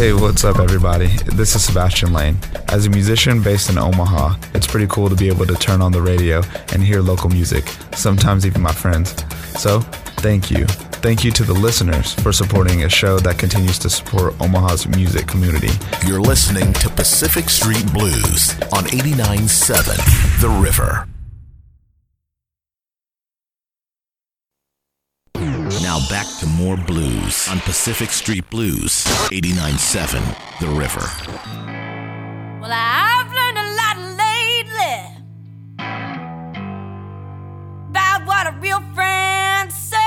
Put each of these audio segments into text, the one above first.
Hey, what's up, everybody? This is Sebastian Lane. As a musician based in Omaha, it's pretty cool to be able to turn on the radio and hear local music, sometimes even my friends. So, thank you. Thank you to the listeners for supporting a show that continues to support Omaha's music community. You're listening to Pacific Street Blues on 89.7 The River. Now back to more blues on Pacific Street Blues, 89.7 The River. Well, I've learned a lot lately about what a real friend says.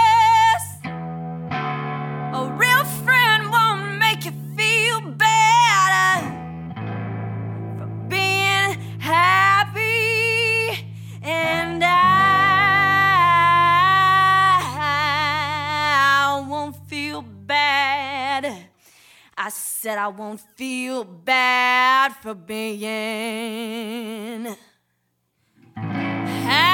I said I won't feel bad for being happy.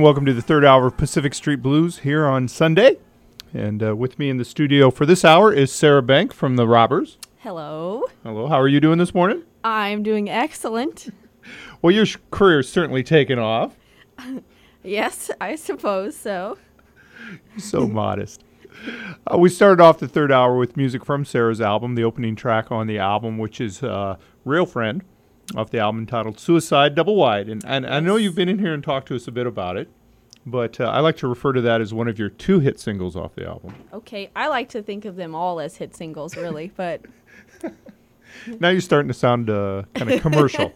And welcome to the third hour of Pacific Street Blues here on Sunday. And uh, with me in the studio for this hour is Sarah Benck from the Robbers. Hello. Hello, how are you doing this morning? I'm doing excellent. Well, your sh- career's certainly taken off. Yes, I suppose so. So modest. Uh, we started off the third hour with music from Sarah's album, the opening track on the album, which is uh, Real Friend, off the album entitled Suicide Double Wide. And, and I know you've been in here and talked to us a bit about it, but uh, I like to refer to that as one of your two hit singles off the album. Okay, I like to think of them all as hit singles, really, but now you're starting to sound uh, kind of commercial.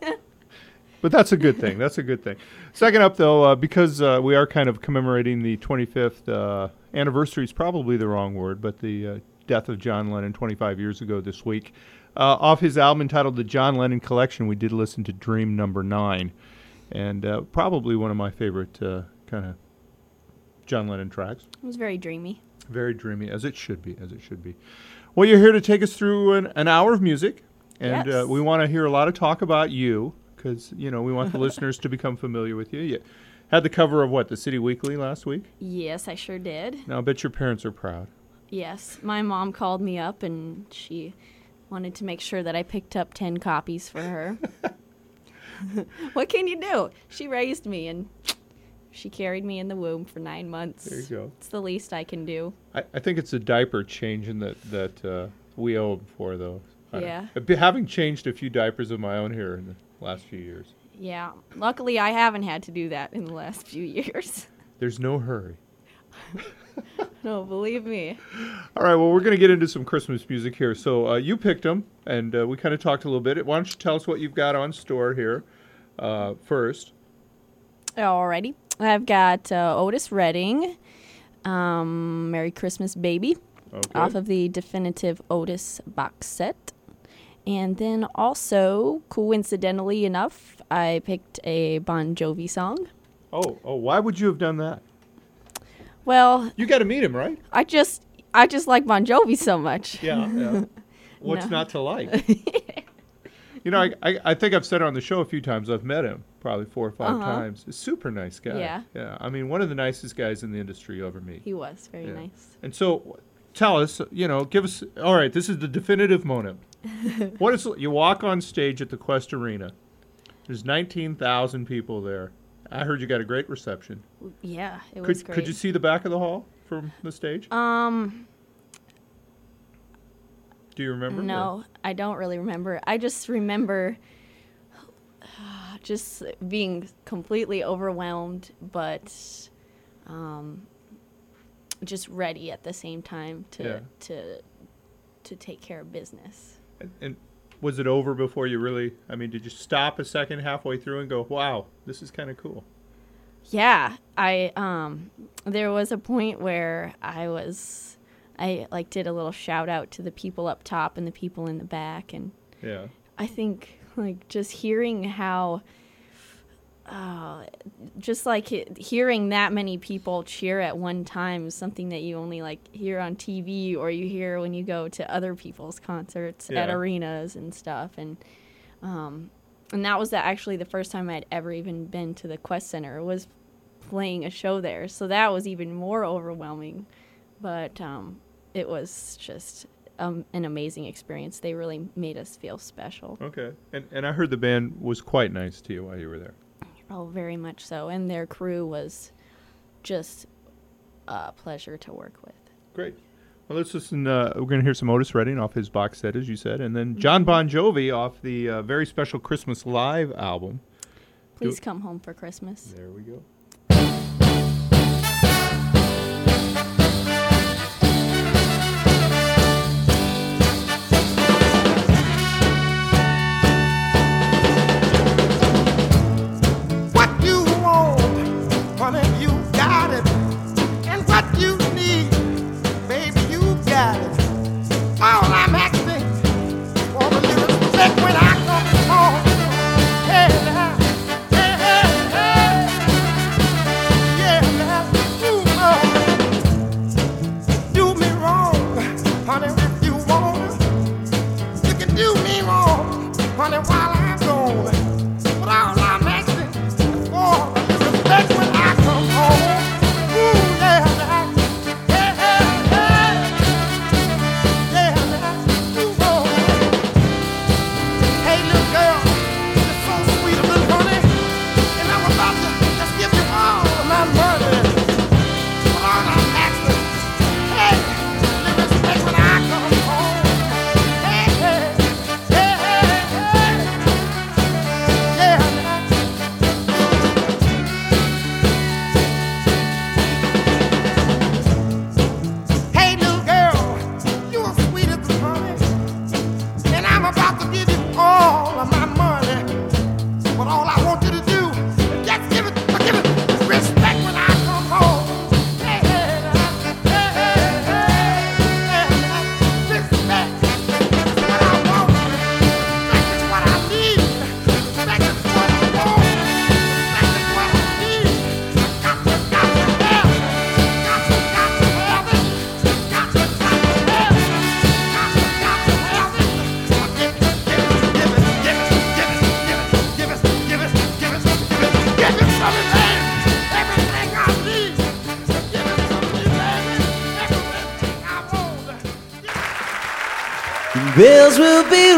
but that's a good thing. That's a good thing. Second up, though, uh, because uh, we are kind of commemorating the 25th uh, anniversary is probably the wrong word, but the uh, death of John Lennon 25 years ago this week. Uh, off his album entitled The John Lennon Collection, we did listen to Dream Number Nine, and uh, probably one of my favorite kind of John Lennon tracks. it was very dreamy. Very dreamy, as it should be, as it should be. Well, you're here to take us through an, an hour of music, and Yes. uh, we want to hear a lot of talk about you because you know we want the listeners to become familiar with you. You had the cover of what the City Weekly last week. Yes, I sure did. Now I bet your parents are proud. Yes, my mom called me up and she wanted to make sure that I picked up 10 copies for her. what can you do? She raised me and she carried me in the womb for nine months. There you go. It's the least I can do. I, I think it's a diaper changing that that uh, we owe 'em for though. I- Yeah. Having changed a few diapers of my own here in the last few years. Yeah, luckily I haven't had to do that in the last few years. There's no hurry. no, believe me. All right, well, we're going to get into some Christmas music here. So uh, you picked them, and uh, we kind of talked a little bit. Why don't you tell us what you've got on store here uh, first? Alrighty. I've got uh, Otis Redding, um, Merry Christmas Baby, Okay. off of the definitive Otis box set. And then also, coincidentally enough, I picked a Bon Jovi song. oh, oh, why would you have done that? Well, You got to meet him, right? I just I just like Bon Jovi so much. Yeah. yeah. What's No. not to like? you know, I, I, I think I've said it on the show a few times. I've met him probably four or 5 Uh-huh. times. A super nice guy. Yeah. Yeah. I mean, one of the nicest guys in the industry you'll ever meet. He was very Yeah. nice. And so, tell us, you know, give us. All right, this is the definitive moment. what is you walk on stage at the Qwest Arena? There's 19,000 people there. I heard you got a great reception. Yeah, it was Could great. could you see the back of the hall from the stage? Um, Do you remember? or- No, I don't really remember. I just remember just being completely overwhelmed, but um, just ready at the same time to Yeah. to to take care of business. And, and was it over before you really? I mean, did you stop a second halfway through and go, "Wow, this is kind of cool"? Yeah, I um there was a point where I was I like did a little shout out to the people up top and the people in the back and Yeah. I think like just hearing how, uh, just like hearing that many people cheer at one time is something that you only like hear on TV or you hear when you go to other people's concerts at arenas and stuff. And um, and that was the, actually the first time I'd ever even been to the Qwest Center was playing a show there. So that was even more overwhelming. But um, it was just um, an amazing experience. They really made us feel special. Okay. And and I heard the band was quite nice to you while you were there. Oh, very much so. And their crew was just a pleasure to work with. Great. Well, let's listen. Uh, we're going to hear some Otis Redding off his box set, as you said, and then Jon Bon Jovi off the uh, very special Christmas Live album. Please come home for Christmas. There we go. girls will be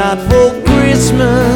not for Christmas.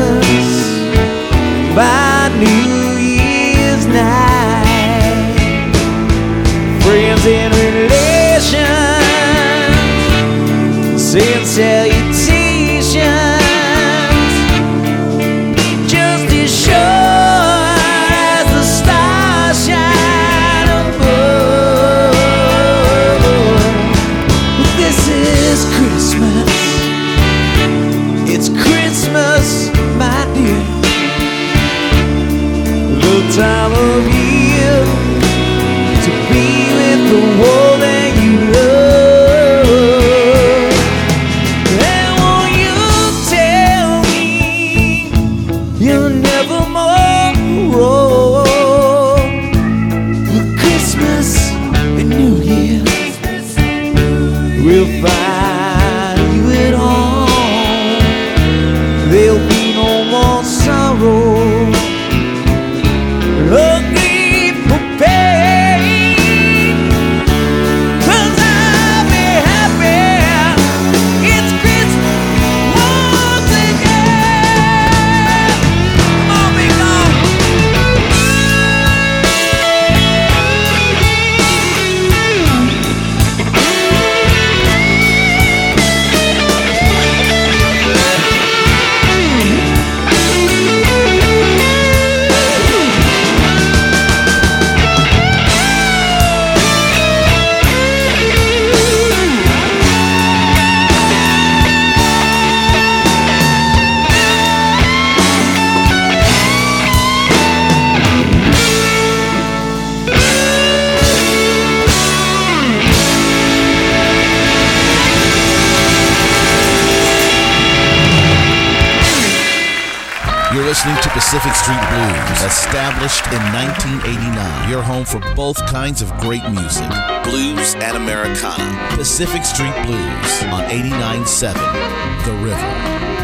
Pacific Street Blues, established in 1989. Your home for both kinds of great music blues and Americana. Pacific Street Blues on 89.7 The River.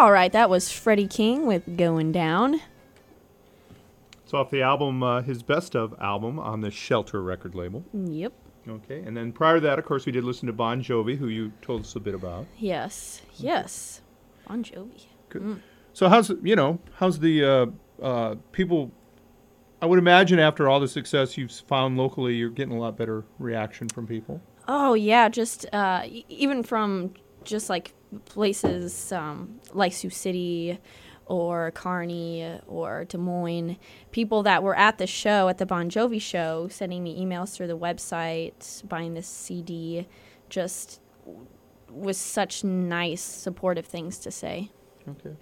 All right, that was Freddie King with Going Down. It's off the album, uh, his best of album on the Shelter record label. Yep. Okay, and then prior to that, of course, we did listen to Bon Jovi, who you told us a bit about. Yes. Yes. Bon Jovi. So how's you know how's the uh, uh, people? I would imagine after all the success you've found locally, you're getting a lot better reaction from people. Oh yeah, just uh, even from just like places um, like Sioux City or Kearney or Des Moines, people that were at the show at the Bon Jovi show, sending me emails through the website, buying this CD, just was such nice supportive things to say. Okay.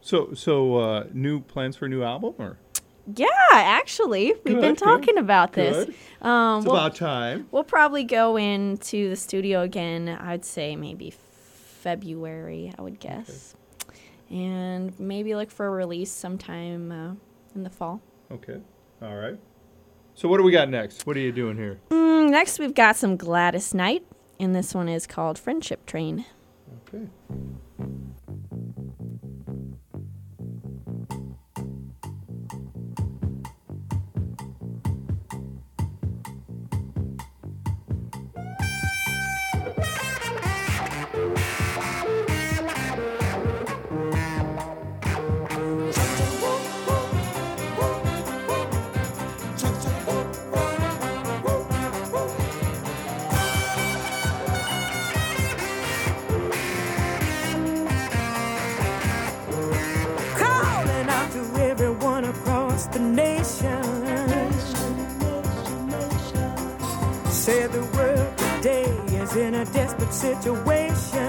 So so uh, new plans for a new album or? Yeah, actually, we've been Good, good, talking about this. good. Um, It's we'll- about time. We'll probably go into the studio again. I'd say maybe February. I would guess, and maybe look for a release sometime uh, in the fall. Okay. All right. So what do we got next? What are you doing here? Mm, next, we've got some Gladys Knight, and this one is called "Friendship Train." Okay. In a desperate situation.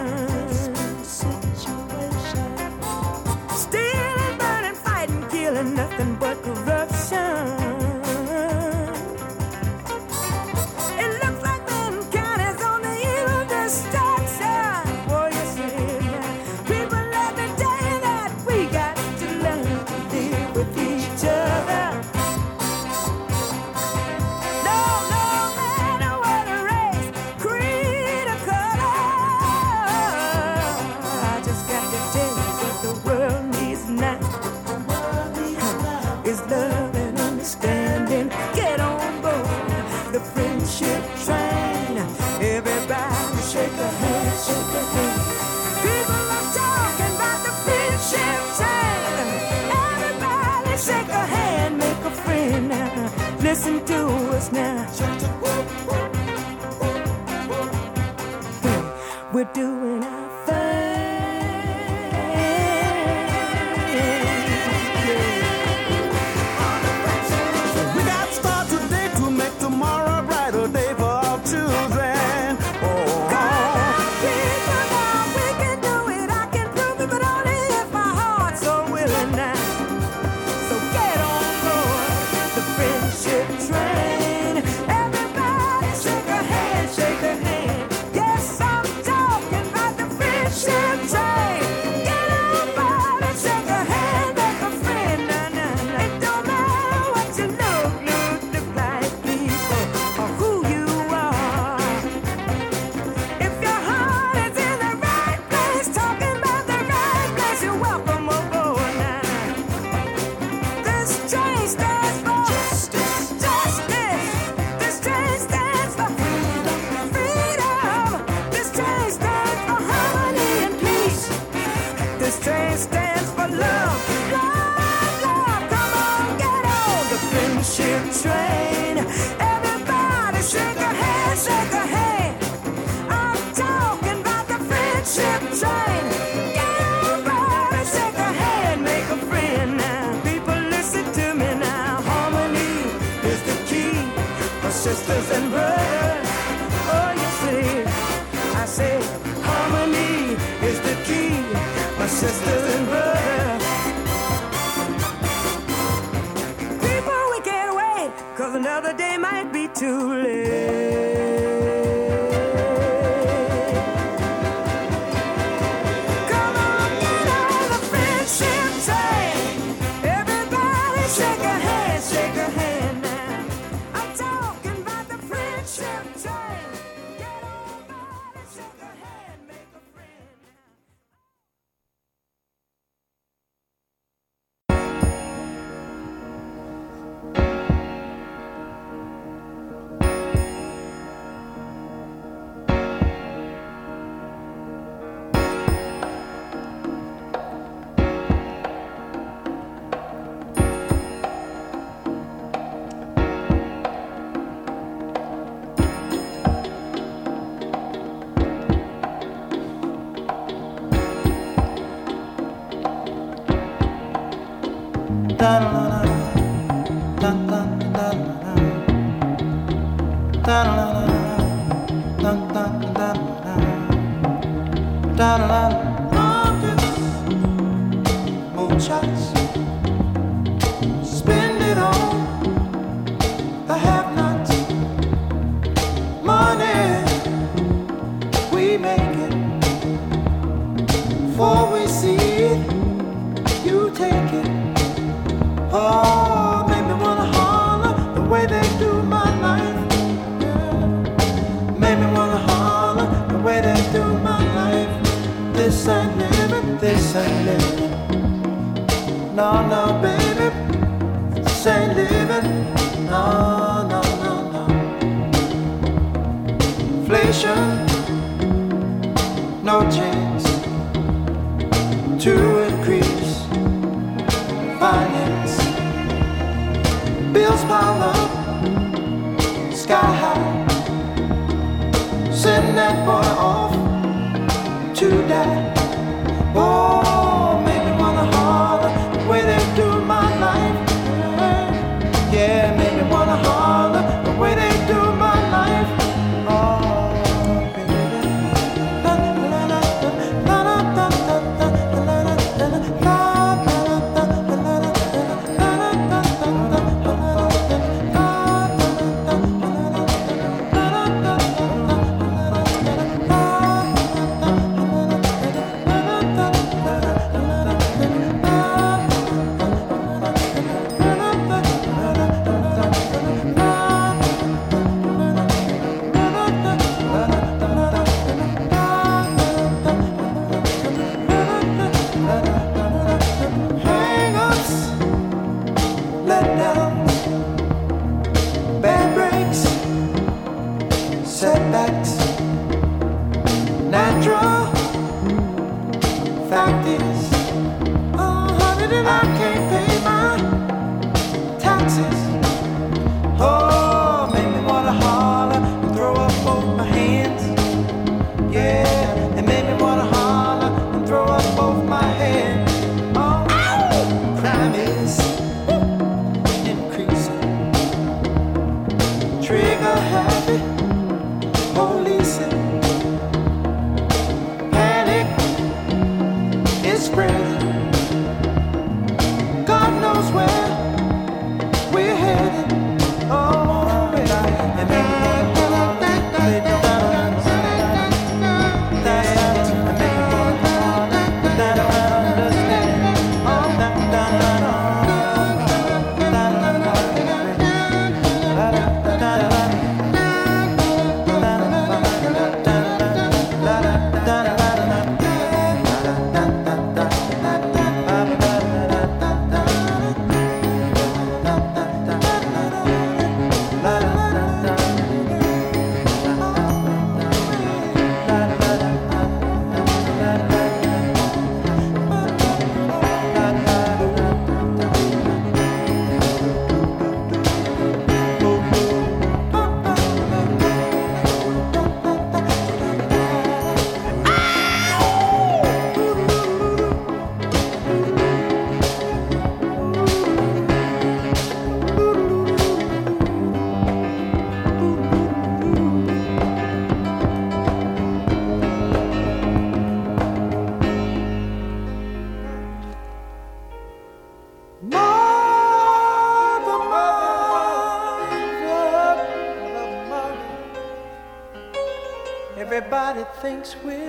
thinks we're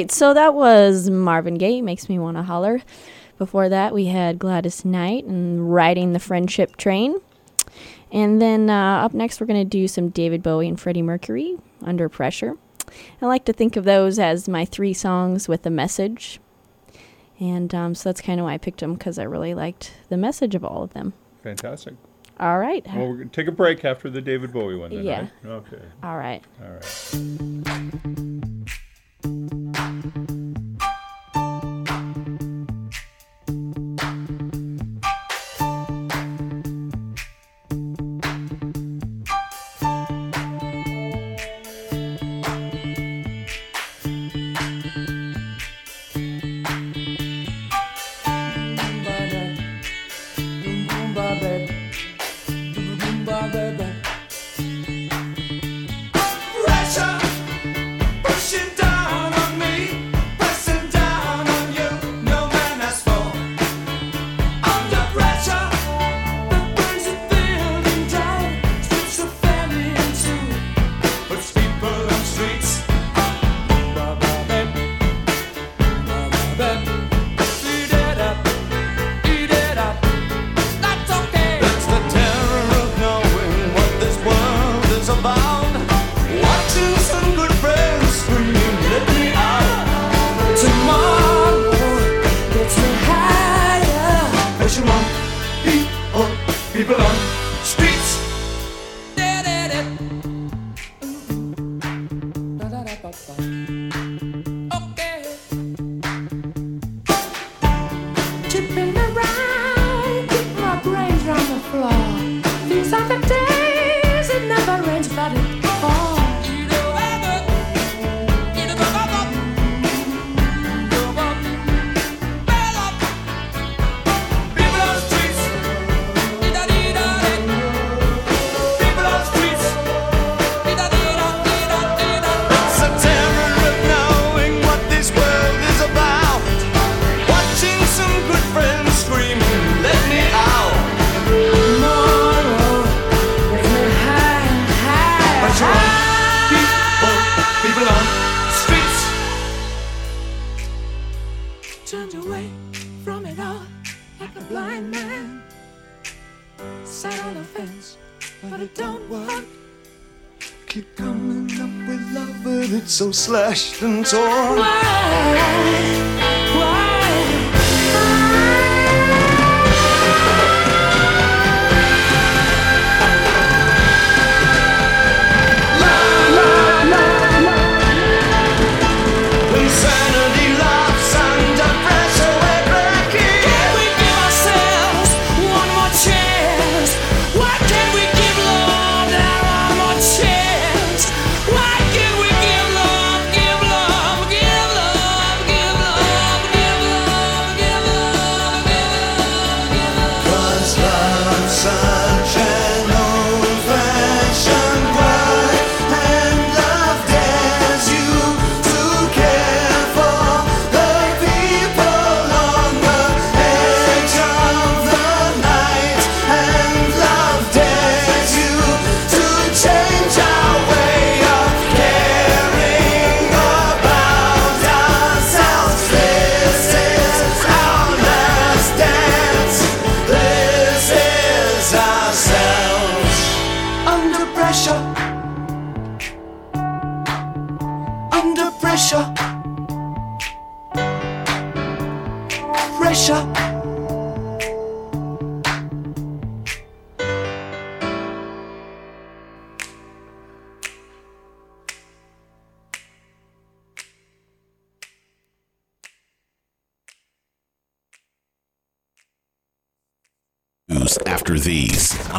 right, so that was Marvin Gaye, Makes Me Wanna Holler. Before that, we had Gladys Knight and Riding the Friendship Train. And then uh, up next, we're going to do some David Bowie and Freddie Mercury, Under Pressure. I like to think of those as my three songs with a message. And um, so that's kind of why I picked them because I really liked the message of all of them. Fantastic. All right. Well, we're going to take a break after the David Bowie one. Then, yeah. Right? Okay. All right. All right. Ashland's all.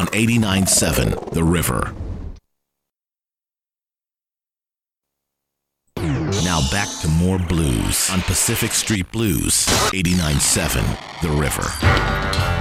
On 89.7 The River. Now back to more blues on Pacific Street Blues, 89.7 The River.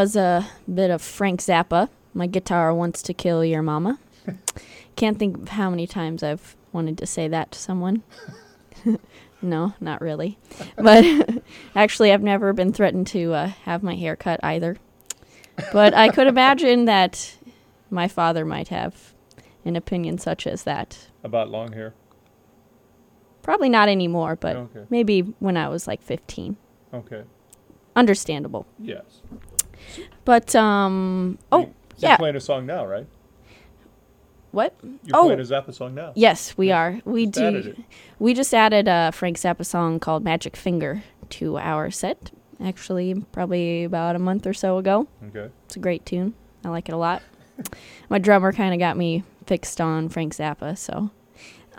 Was a bit of Frank Zappa. My guitar wants to kill your mama. Can't think of how many times I've wanted to say that to someone. no, not really. But actually, I've never been threatened to uh, have my hair cut either. But I could imagine that my father might have an opinion such as that. About long hair. Probably not anymore, but Okay. maybe when I was like 15. Okay. Understandable. Yes. But, um, oh, You're yeah. playing a song now, right? What? You're oh, playing a Zappa song now. Yes, we are. We Just do. We just added a Frank Zappa song called "Magic Finger" to our set. Actually, probably about a month or so ago. Okay. It's a great tune. I like it a lot. My drummer kind of got me fixed on Frank Zappa. So,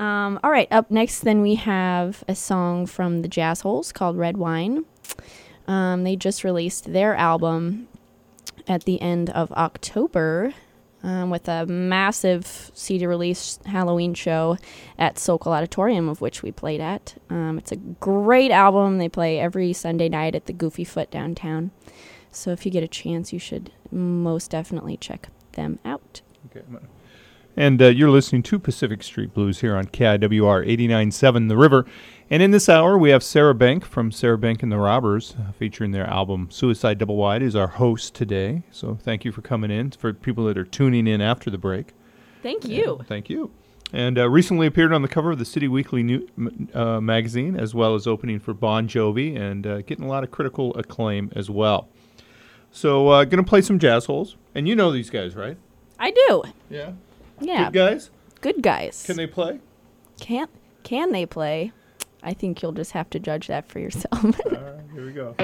um, all right. Up next, then we have a song from the Jazz Holes called "Red Wine." Um, they just released their album at the end of October um, with a massive CD release Halloween show at Sokol Auditorium, of which we played at. Um, it's a great album. They play every Sunday night at the Goofy Foot downtown. So if you get a chance, you should most definitely check them out. Okay. And uh, you're listening to Pacific Street Blues here on KIWR 89.7 The River. And in this hour, we have Sarah Benck from Sarah Benck and the Robbers, uh, featuring their album Suicide Double Wide, is our host today. So thank you for coming in. For people that are tuning in after the break, Thank you. thank you. And uh, recently appeared on the cover of the City Weekly new, uh, magazine, as well as opening for Bon Jovi, and uh, getting a lot of critical acclaim as well. So, uh, gonna play some jazz holes, and you know these guys, right? I do. Yeah. Yeah. Good guys. Good guys. Can they play? Can't. can they play? I think you'll just have to judge that for yourself. Here we go.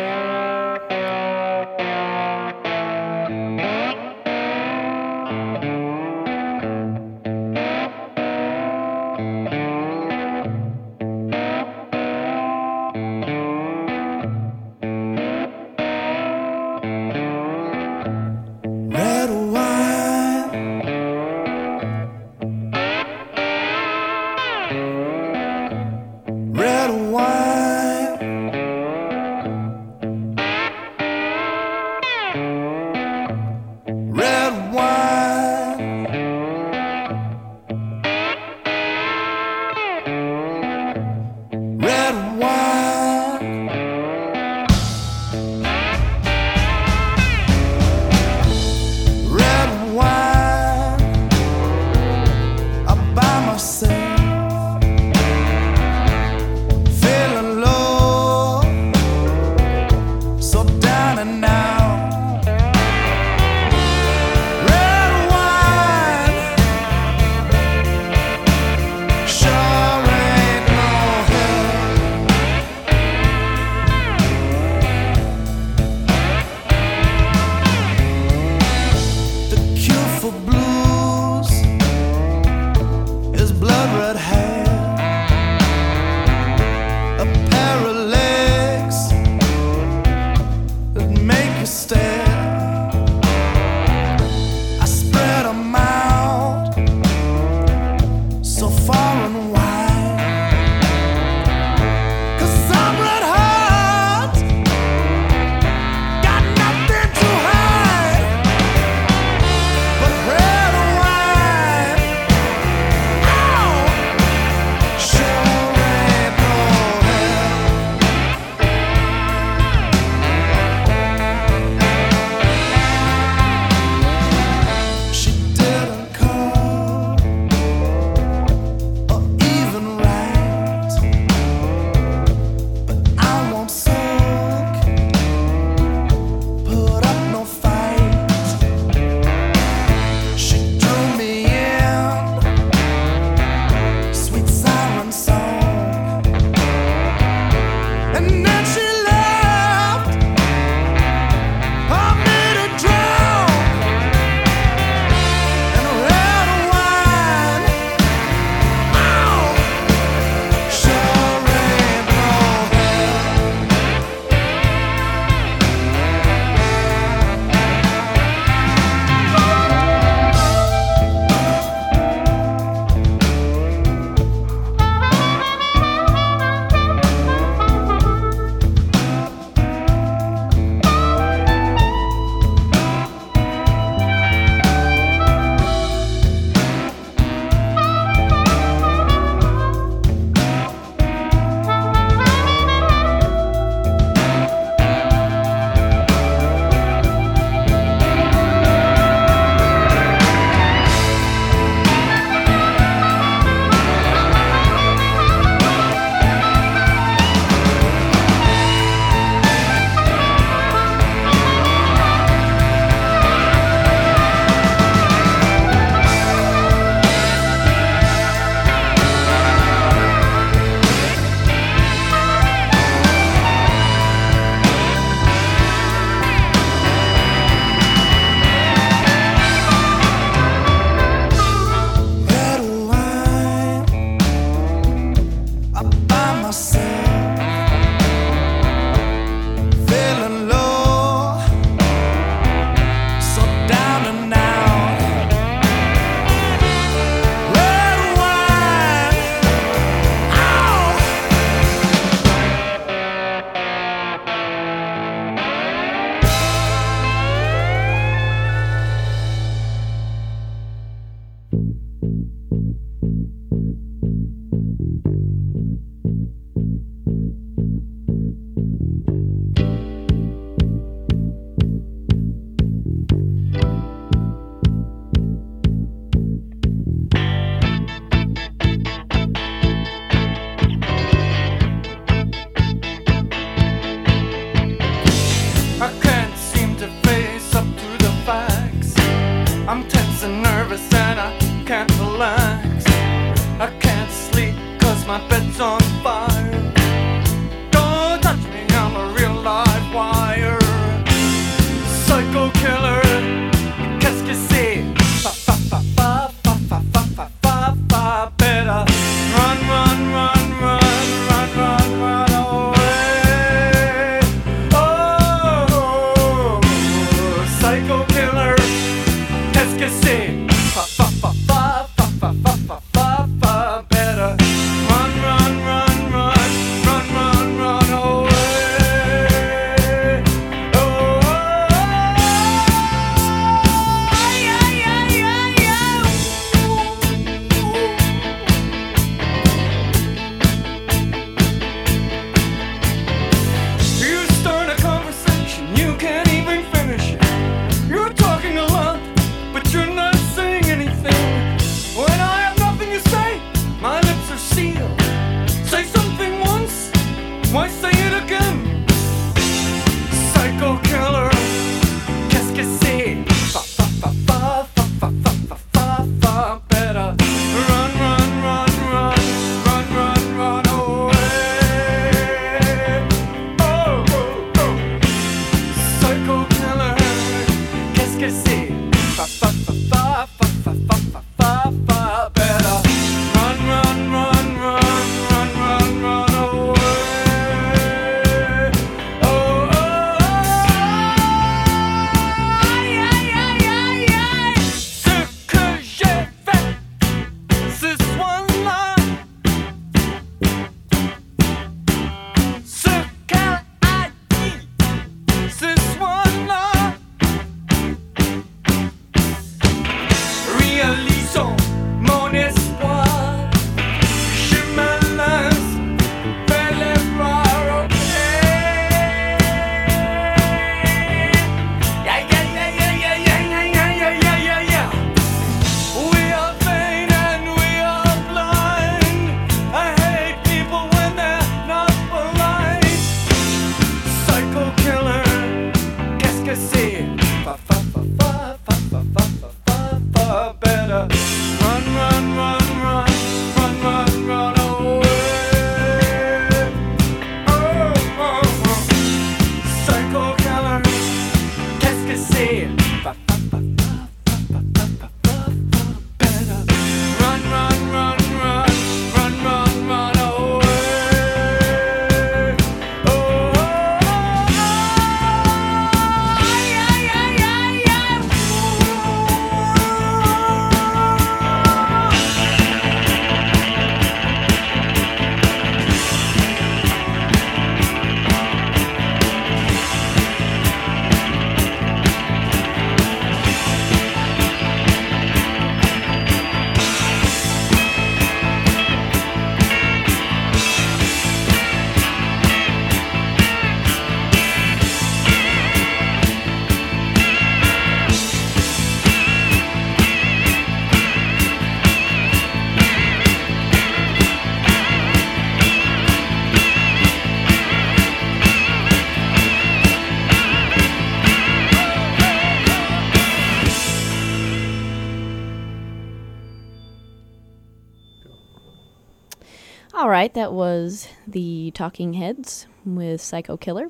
that was The Talking Heads with Psycho Killer.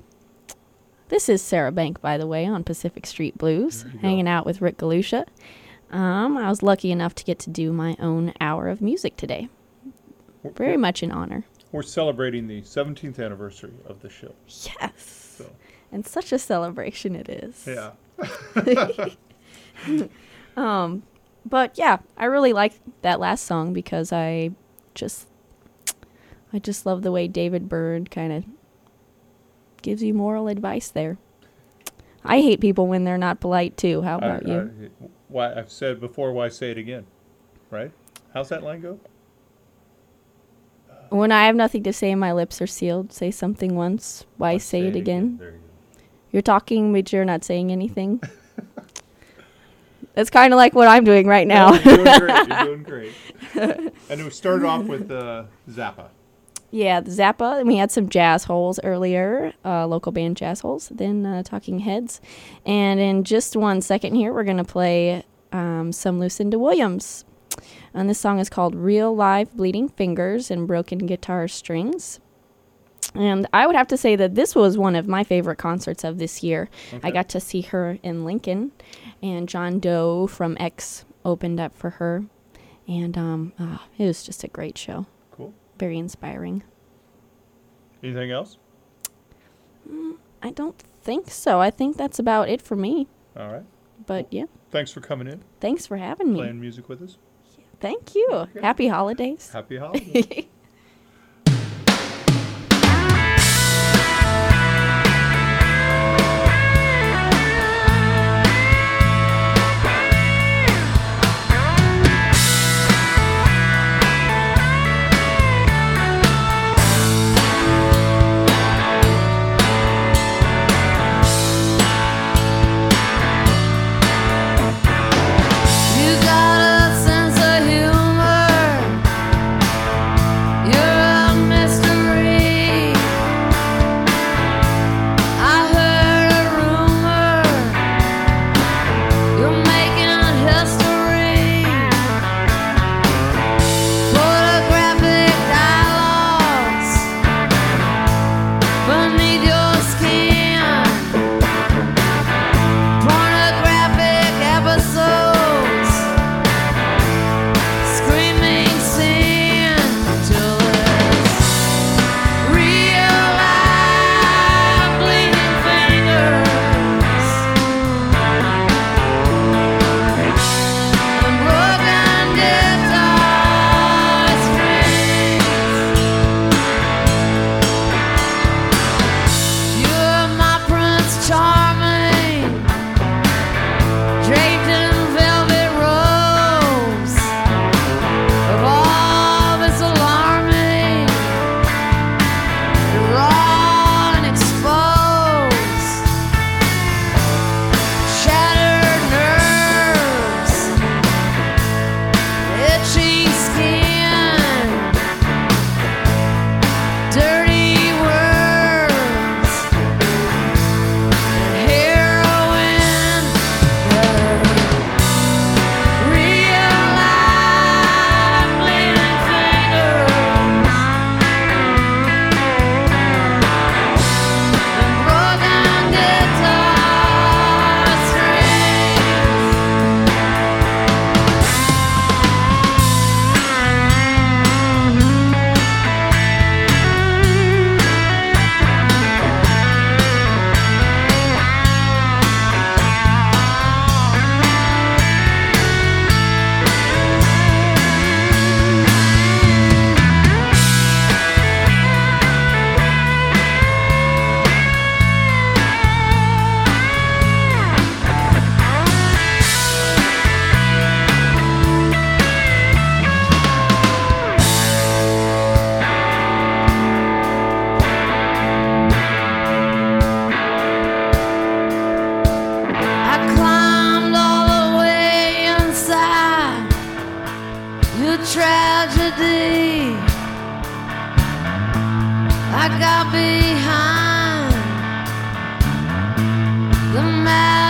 This is Sarah Benck, by the way, on Pacific Street Blues, hanging go. out with Rick Galusha. Um, I was lucky enough to get to do my own hour of music today. Very much in honor. We're celebrating the 17th anniversary of the show. Yes. So. And such a celebration it is. Yeah. um, but yeah, I really like that last song because I just I just love the way David Byrne kind of gives you moral advice there. I hate people when they're not polite too. How about I, you? I, why I've said before, why say it again, right? How's that line go? When I have nothing to say, my lips are sealed. Say something once. Why say, it again? again. You are talking, but you're not saying anything. That's kind of like what I'm doing right now. No, you're doing great. You're doing great. and we started off with uh, Zappa. Yeah, the Zappa. And we had some jazz holes earlier, uh, local band jazz holes. Then uh, Talking Heads, and in just one second here, we're gonna play um, some Lucinda Williams. And this song is called "Real Live Bleeding Fingers and Broken Guitar Strings." And I would have to say that this was one of my favorite concerts of this year. I got to see her in Lincoln, and John Doe from X opened up for her, and um, ah, it was just a great show. Very inspiring. Anything else? Mm, I don't think so. I think that's about it for me. All right. But yeah, Thanks for coming in, thanks for having me. playing music with us. Thank you. Happy holidays. Happy holidays. tragedy I got behind the mountain.